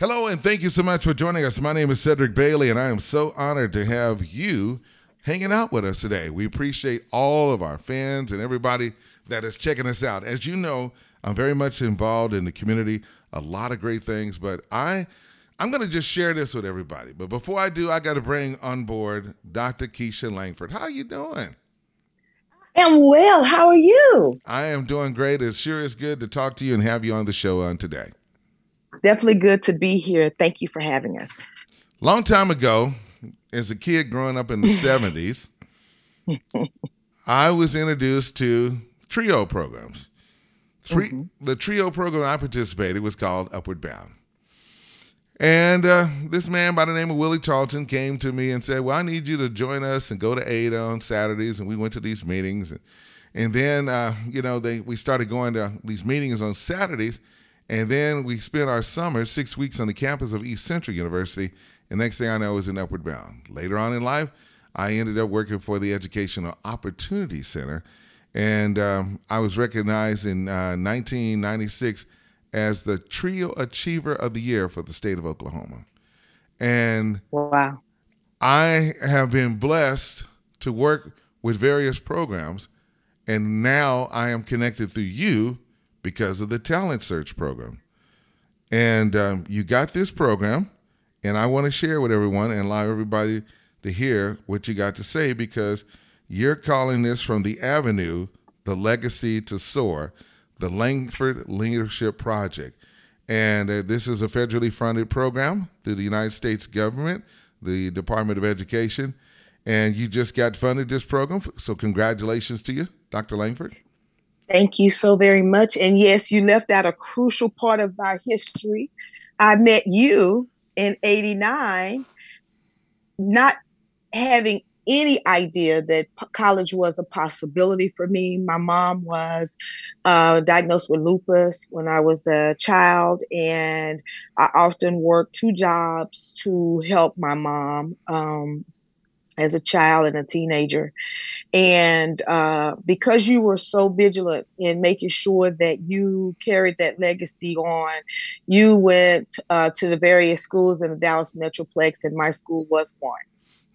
Hello, and thank you so much for joining us. My name is Cedric Bailey, and I am so honored to have you hanging out with us today. We appreciate all of our fans and everybody that is checking us out. As you know, I'm very much involved in the community, a lot of great things, but I I'm going to just share this with everybody. But before I do, I got to bring on board Dr. Keisha Langford. How are you doing? I am well. How are you? I am doing great. It sure is good to talk to you and have you on the show on today. Definitely good to be here. Thank you for having us. Long time ago, as a kid growing up in the 70s, I was introduced to trio programs. Three, mm-hmm. The trio program I participated was called Upward Bound. And uh, this man by the name of Willie Charlton came to me and said, Well, I need you to join us and go to Ada on Saturdays. And we went to these meetings. And, and then, uh, you know, they, we started going to these meetings on Saturdays. And then we spent our summer, six weeks on the campus of East Central University. And next thing I know, I was in Upward Bound. Later on in life, I ended up working for the Educational Opportunity Center. And um, I was recognized in uh, 1996 as the Trio Achiever of the Year for the state of Oklahoma. And wow. I have been blessed to work with various programs, and now I am connected through you because of the Talent Search program. And um, you got this program, and I want to share with everyone and allow everybody to hear what you got to say because you're calling this from the avenue, the legacy to soar the Langford Leadership Project. And uh, this is a federally funded program through the United States government, the Department of Education. And you just got funded this program. So, congratulations to you, Dr. Langford. Thank you so very much. And yes, you left out a crucial part of our history. I met you in 89, not having any idea that college was a possibility for me. My mom was uh, diagnosed with lupus when I was a child, and I often worked two jobs to help my mom. Um, as a child and a teenager. And uh, because you were so vigilant in making sure that you carried that legacy on, you went uh, to the various schools in the Dallas Metroplex, and my school was one.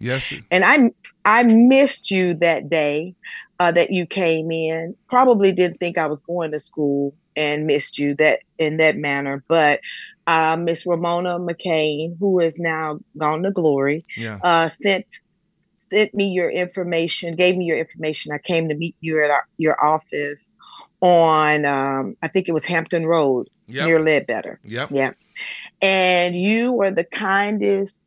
Yes. And I I missed you that day uh, that you came in. Probably didn't think I was going to school and missed you that in that manner. But uh, Miss Ramona McCain, who is now gone to glory, yeah. uh, sent sent me your information, gave me your information. I came to meet you at our, your office on um, I think it was Hampton Road yep. near Ledbetter. Yep. Yeah. And you were the kindest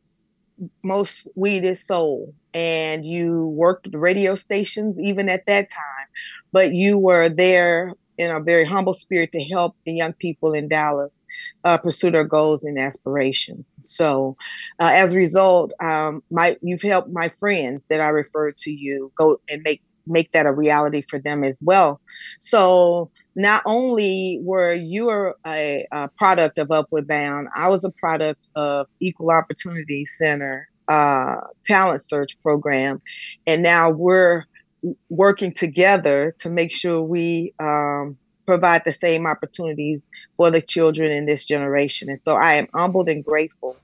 most sweetest soul and you worked the radio stations even at that time but you were there in a very humble spirit to help the young people in dallas uh, pursue their goals and aspirations. So uh, as a result um, my you've helped my friends that i referred to you go and make make that a reality for them as well. So not only were you a, a, product of Upward Bound, I was a product of Equal Opportunity Center uh, talent search program, and now we're working together to make sure we um, provide the same opportunities for the children in this generation. And so I am humbled and grateful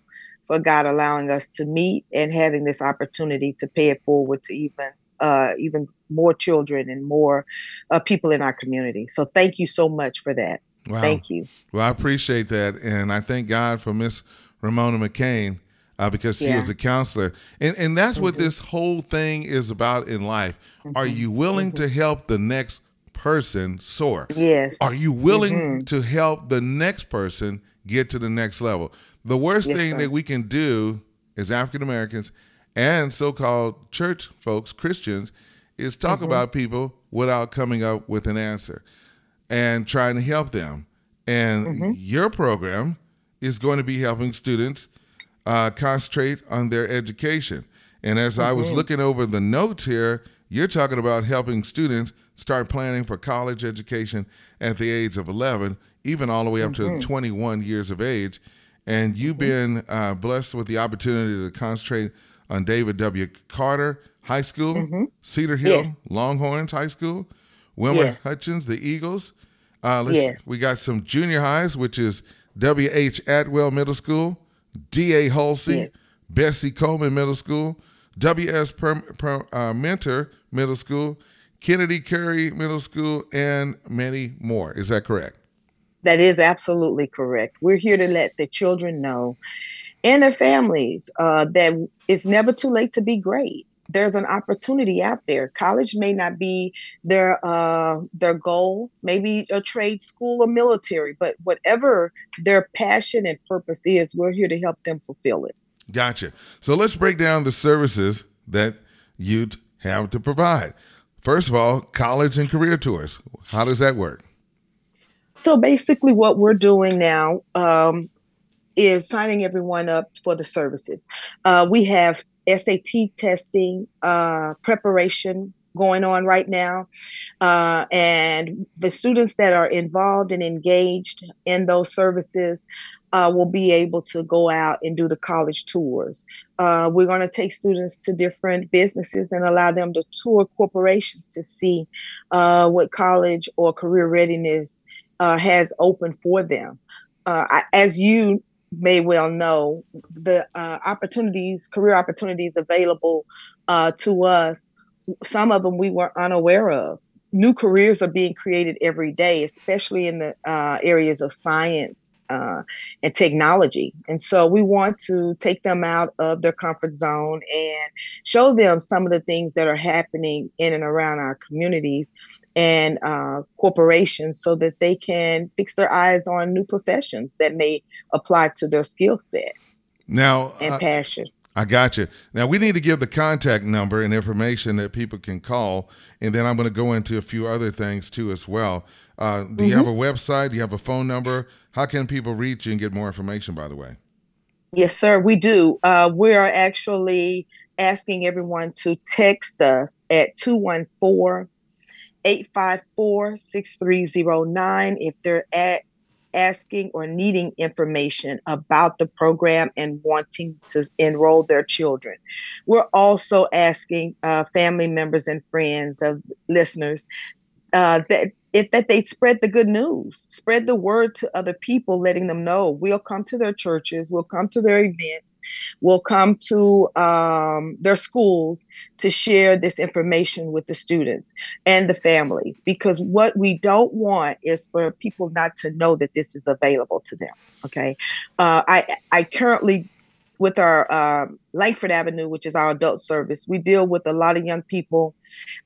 for God allowing us to meet and having this opportunity to pay it forward to even uh, even more children and more uh, people in our community. So thank you so much for that. Wow. Thank you. Well, I appreciate that, and I thank God for Miss Ramona McCain. Uh, because she yeah. was a counselor, and and that's mm-hmm. what this whole thing is about in life. Mm-hmm. Are you willing mm-hmm. to help the next person soar? Yes. Are you willing mm-hmm. to help the next person get to the next level? The worst yes, thing sir. that we can do as African Americans and so-called church folks, Christians, is talk mm-hmm. about people without coming up with an answer and trying to help them. And mm-hmm. your program is going to be helping students uh, concentrate on their education. And as mm-hmm. I was mm-hmm. looking over the notes here, you're talking about helping students start planning for college education at the age of 11, even all the way up mm-hmm. to 21 years of age. And you've mm-hmm. been uh, blessed with the opportunity to concentrate on David W. Carter High School, mm-hmm. Cedar Hill yes. Longhorns High School, Wilmer yes. Hutchins, the Eagles. Uh, let's, yes. We got some junior highs, which is W.H. Atwell Middle School, D.A. Hulcy, Yes. Bessie Coleman Middle School, W.S. Per, Per- uh, Mentor Middle School, Kennedy Curry Middle School, and many more. Is that correct? That is absolutely correct. We're here to let the children know and their families uh, that it's never too late to be great. There's an opportunity out there. College may not be their uh, their goal, maybe a trade school or military, but whatever their passion and purpose is, we're here to help them fulfill it. Gotcha. So let's break down the services that you'd have to provide. First of all, college and career tours. How does that work? So basically, what we're doing now um, is signing everyone up for the services. Uh, we have SAT testing uh, preparation going on right now, uh, and the students that are involved and engaged in those services. Uh, will be able to go out and do the college tours. Uh, we're going to take students to different businesses and allow them to tour corporations to see uh, what college or career readiness uh, has opened for them. Uh, I, as you may well know, the uh, opportunities, career opportunities available uh, to us, some of them we were unaware of. New careers are being created every day, especially in the uh, areas of science. Uh, and technology. And so we want to take them out of their comfort zone and show them some of the things that are happening in and around our communities and uh, corporations so that they can fix their eyes on new professions that may apply to their skill set Now, and uh, passion. I got you. Now we need to give the contact number and information that people can call, and then I'm going to go into a few other things too as well. Uh, do you have a website? Do you have a phone number? How can people reach you and get more information? By the way. Yes, sir, we do. Uh, we are actually asking everyone to text us at 214 854 6309 if they're at asking or needing information about the program and wanting to enroll their children. We're also asking uh, family members and friends of listeners uh, that if that they spread the good news, spread the word to other people, letting them know we'll come to their churches, we'll come to their events, we'll come to um, their schools to share this information with the students and the families. Because what we don't want is for people not to know that this is available to them. Okay, uh, I I currently with our uh, Langford Avenue, which is our adult service, we deal with a lot of young people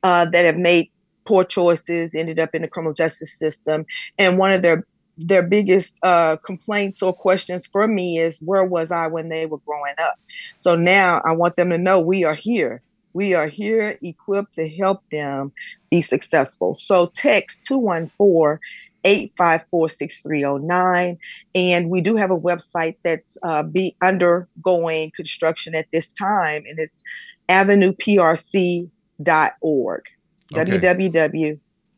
uh, that have made poor choices, ended up in the criminal justice system, and one of their their biggest uh, complaints or questions for me is where was I when they were growing up? So now I want them to know we are here. We are here equipped to help them be successful. So text 214 854 6309. And we do have a website that's uh, be undergoing construction at this time, and it's avenueprc.org. Okay.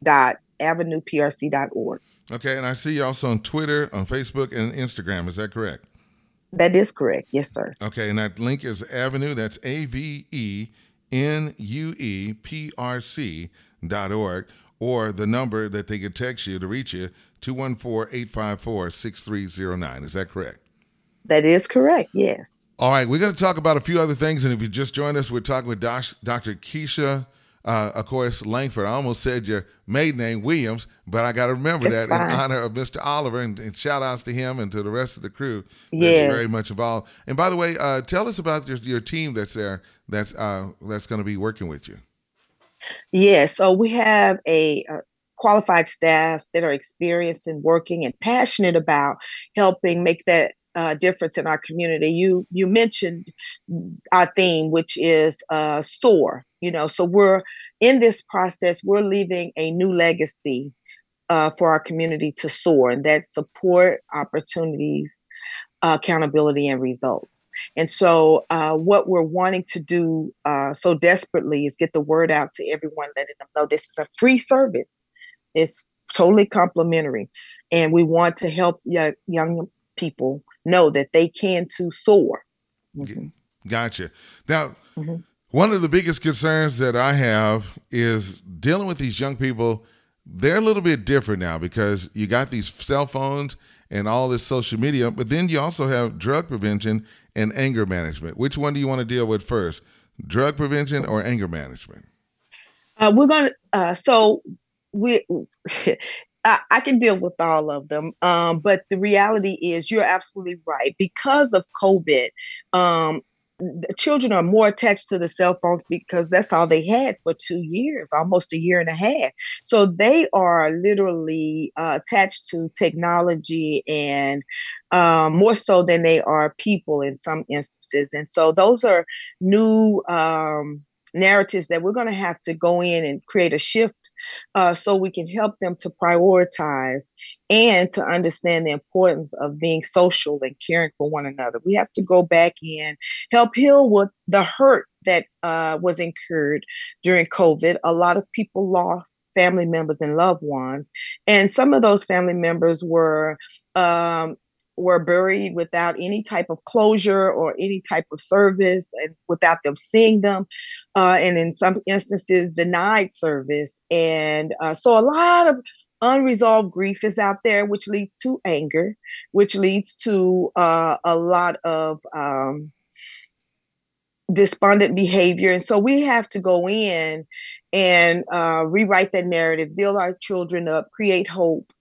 www.avenueprc.org. Okay, and I see you also on Twitter, on Facebook, and Instagram. Is that correct? That is correct. Yes, sir. Okay, and that link is Avenue. That's A V E N U E P R C dot org, or the number that they could text you to reach you 214 854 6309. Is that correct? That is correct. Yes. All right, we're going to talk about a few other things. And if you just joined us, we're talking with Dr. Keisha, uh, of course, Langford. I almost said your maiden name, Williams, but I got to remember That's that in honor of Mr. Oliver. And, and shout outs to him and to the rest of the crew that's very much involved. And by the way, uh, tell us about your, your team that's there that's, uh, that's going to be working with you. Yes. So we have a, uh qualified staff that are experienced in working and passionate about helping make that uh, difference in our community. You you mentioned our theme, which is uh, SOAR. You know, so we're in this process. We're leaving a new legacy uh, for our community to soar, and that's support, opportunities, accountability, and results. And so, uh, what we're wanting to do uh, so desperately is get the word out to everyone, letting them know this is a free service. It's totally complimentary, and we want to help young, young people know that they can too soar. Mhm. Gotcha. Now, Mhm. one of the biggest concerns that I have is dealing with these young people. They're a little bit different now because you got these cell phones and all this social media. But then you also have drug prevention and anger management. Which one do you want to deal with first? Drug prevention or anger management? Uh, we're going to, uh, so we, I, can deal with all of them. Um, but the reality is, you're absolutely right. Because of COVID, um, children are more attached to the cell phones because that's all they had for two years, almost a year and a half. So they are literally uh, attached to technology and um, more so than they are people in some instances. And so those are new um, narratives that we're going to have to go in and create a shift uh, so we can help them to prioritize and to understand the importance of being social and caring for one another. We have to go back in, help heal with the hurt that uh, was incurred during COVID. A lot of people lost family members and loved ones, and some of those family members were um, were buried without any type of closure or any type of service and without them seeing them uh, and in some instances denied service. And uh, so a lot of unresolved grief is out there which leads to anger which leads to uh, a lot of um, despondent behavior. And so we have to go in and uh, rewrite that narrative build our children up create hope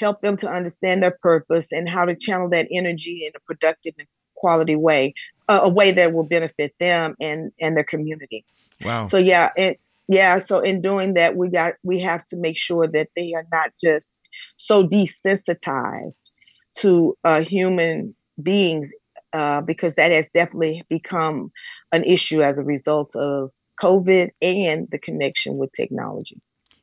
help them to understand their purpose and how to channel that energy in a productive and quality way, uh, a way that will benefit them and and their community. Wow. So yeah, it yeah. So in doing that, we got we have to make sure that they are not just so desensitized to uh, human beings uh, because that has definitely become an issue as a result of COVID and the connection with technology.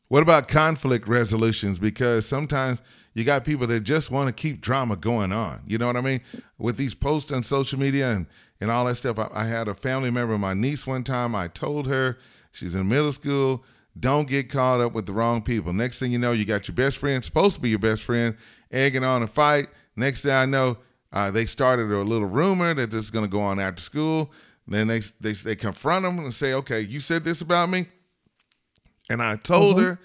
What about conflict resolutions? Because sometimes you got people that just want to keep drama going on. You know what I mean? With these posts on social media and, and all that stuff. I, I had a family member, my niece, one time. I told her, she's in middle school, don't get caught up with the wrong people. Next thing you know, you got your best friend, supposed to be your best friend, egging on a fight. Next thing I know, uh, they started a little rumor that this is going to go on after school. Then they, they they confront them and say, "Okay, you said this about me. And I told mm-hmm. her,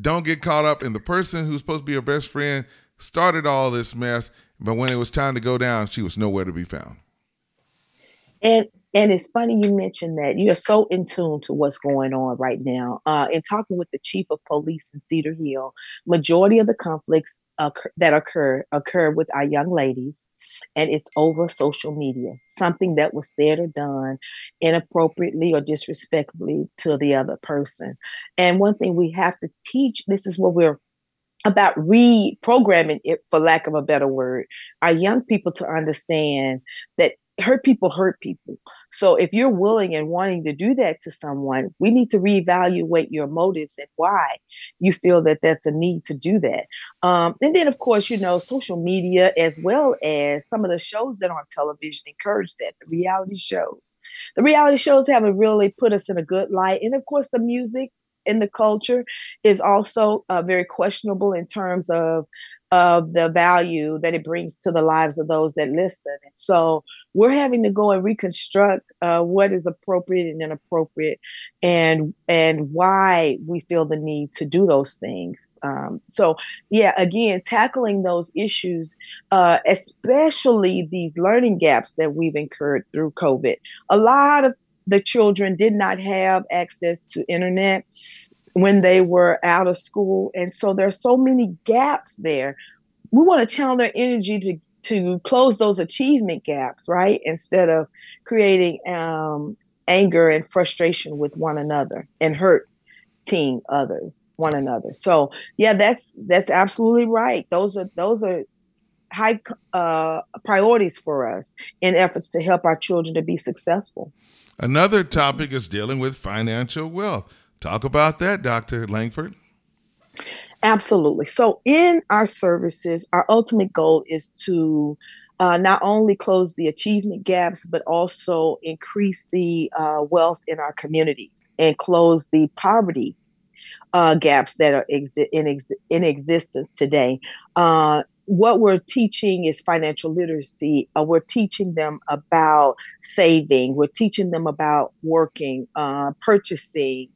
don't get caught up in the person who's supposed to be your best friend started all this mess, but when it was time to go down, she was nowhere to be found. And and it's funny you mentioned that. You're so in tune to what's going on right now. Uh, in talking with the chief of police in Cedar Hill, majority of the conflicts occur, that occur occur with our young ladies and it's over social media something that was said or done inappropriately or disrespectfully to the other person. And one thing we have to teach this is what we're about reprogramming it for lack of a better word our young people to understand that hurt people hurt people. So if you're willing and wanting to do that to someone, we need to reevaluate your motives and why you feel that that's a need to do that. Um, and then, of course, you know, social media as well as some of the shows that are on television encourage that. The reality shows, the reality shows haven't really put us in a good light, and of course, the music in the culture is also uh, very questionable in terms of of the value that it brings to the lives of those that listen. And so we're having to go and reconstruct uh, what is appropriate and inappropriate, and and why we feel the need to do those things. Um, so yeah, again, tackling those issues, uh, especially these learning gaps that we've incurred through COVID. A lot of the children did not have access to internet when they were out of school. And so there are so many gaps there. We want to channel their energy to to close those achievement gaps, right? Instead of creating um, anger and frustration with one another and hurting others, one another. So yeah, that's that's absolutely right. Those are those are high uh, priorities for us in efforts to help our children to be successful. Another topic is dealing with financial wealth. Talk about that, Dr. Langford. Absolutely. So, in our services, our ultimate goal is to uh, not only close the achievement gaps, but also increase the uh, wealth in our communities and close the poverty uh, gaps that are exi- in, ex- in existence today. Uh, what we're teaching is financial literacy. Uh, we're teaching them about saving. We're teaching them about working, uh, purchasing.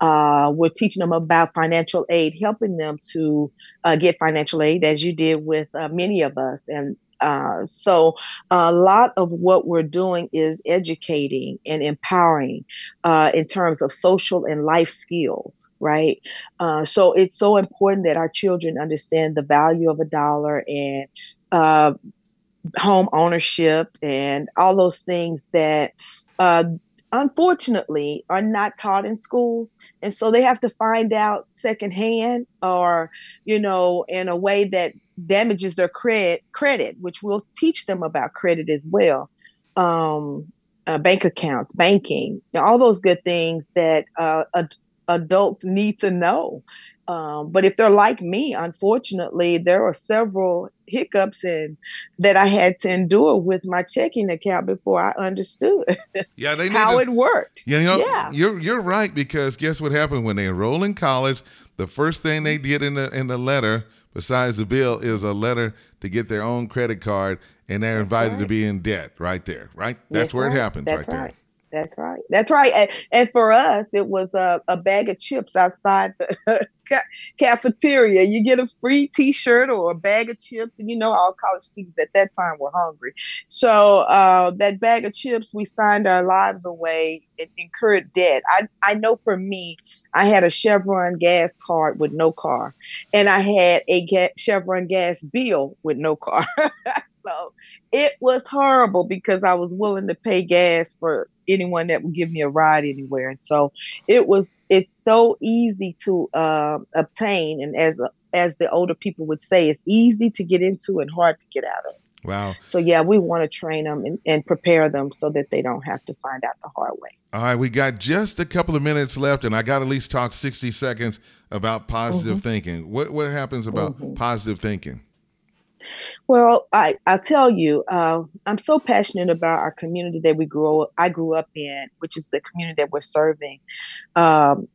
Uh, we're teaching them about financial aid, helping them to uh, get financial aid, as you did with uh, many of us, and uh, so a lot of what we're doing is educating and empowering uh, in terms of social and life skills, right? Uh, so it's so important that our children understand the value of a dollar and uh, home ownership and all those things that uh, unfortunately are not taught in schools and so they have to find out secondhand or you know in a way that damages their credit credit which will teach them about credit as well um, uh, bank accounts banking all those good things that uh, ad- adults need to know um, but if they're like me, unfortunately, there are several hiccups and that I had to endure with my checking account before I understood yeah, they how to, it worked. You know, yeah. you're you're right because guess what happened when they enroll in college? The first thing they get in the in the letter, besides the bill, is a letter to get their own credit card, and they're That's invited right. to be in debt right there. Right, that's, That's where right. it happens. That's right, right. there. That's right. That's right. And, and for us, it was a, a bag of chips outside the cafeteria. You get a free T-shirt or a bag of chips, and you know all college students at that time were hungry. So uh, that bag of chips, we signed our lives away and incurred debt. I I know for me, I had a Chevron gas card with no car, and I had a ga- Chevron gas bill with no car. so it was horrible because I was willing to pay gas for anyone that would give me a ride anywhere. And so it was it's so easy to uh, obtain, and as a, as the older people would say, it's easy to get into and hard to get out of. Wow. So yeah, we want to train them and, and, prepare them so that they don't have to find out the hard way. All right, we got just a couple of minutes left, and I got to at least talk sixty seconds about positive mm-hmm. thinking. What what happens about mm-hmm. positive thinking? Well, I I tell you, uh, I'm so passionate about our community that we grew I grew up in, which is the community that we're serving, um,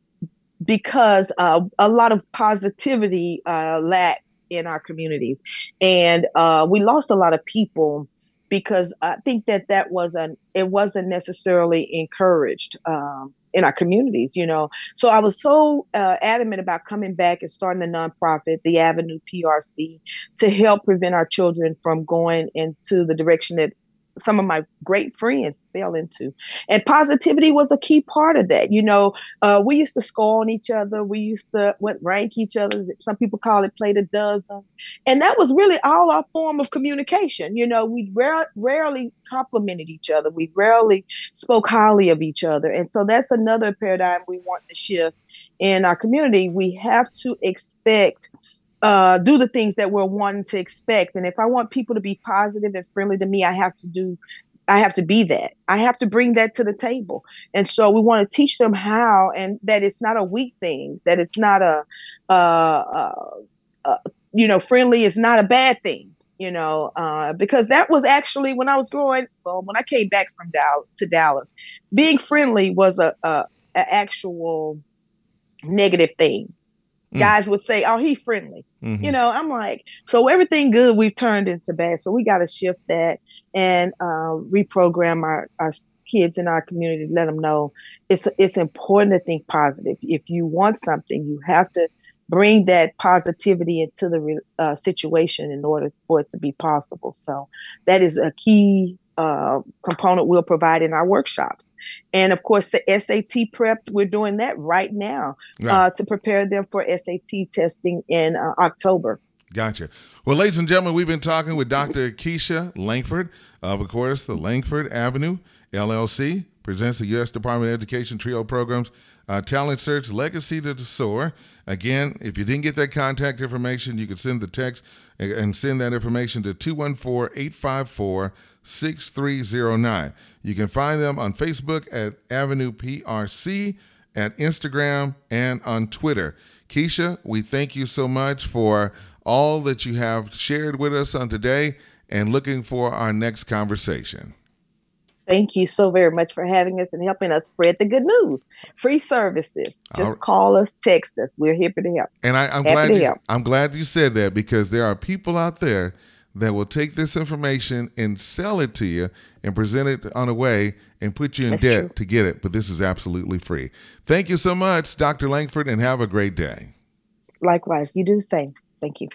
because uh, a lot of positivity uh, lacked in our communities, and uh, we lost a lot of people because I think that that wasn't it wasn't necessarily encouraged. Um, in our communities, you know. So I was so uh, adamant about coming back and starting a nonprofit, the Avenue PRC, to help prevent our children from going into the direction that some of my great friends fell into. And positivity was a key part of that. You know, uh, we used to score on each other. We used to what rank each other. Some people call it play the dozens. And that was really all our form of communication. You know, we rare, rarely complimented each other. We rarely spoke highly of each other. And so that's another paradigm we want to shift in our community. We have to expect uh, do the things that we're wanting to expect. And if I want people to be positive and friendly to me, I have to do, I have to be that. I have to bring that to the table. And so we want to teach them how, and that it's not a weak thing, that it's not a, uh, uh, uh you know, friendly is not a bad thing. You know, uh, because that was actually when I was growing. Well, when I came back from Dallas to Dallas, being friendly was a, a, a actual negative thing Mm. Guys would say, "Oh, he's friendly." Mm-hmm. You know, I'm like, so everything good we've turned into bad. So we got to shift that and uh, reprogram our, our kids in our community. Let them know it's it's important to think positive. If you want something, you have to bring that positivity into the uh, situation in order for it to be possible. So that is a key uh, component we'll provide in our workshops. And of course, the SAT prep, we're doing that right now uh, to prepare them for SAT testing in uh, October. Gotcha. Well, ladies and gentlemen, we've been talking with Dr. Keisha Langford of, of course, the Langford Avenue LLC presents the U.S. Department of Education TRIO programs, uh, Talent Search, Legacy to the Soar. Again, if you didn't get that contact information, you can send the text and send that information to 214 854 6309. You can find them on Facebook at Avenue PRC, at Instagram, and on Twitter. Keisha, we thank you so much for all that you have shared with us on today and looking for our next conversation. Thank you so very much for having us and helping us spread the good news. Free services. Just call us, text us. We're here to help. And I, am glad you, I'm glad you said that because there are people out there that will take this information and sell it to you and present it on a way and put you in That's debt true. to get it. But this is absolutely free. Thank you so much, Dr. Langford, and have a great day. Likewise. You do the same. Thank you.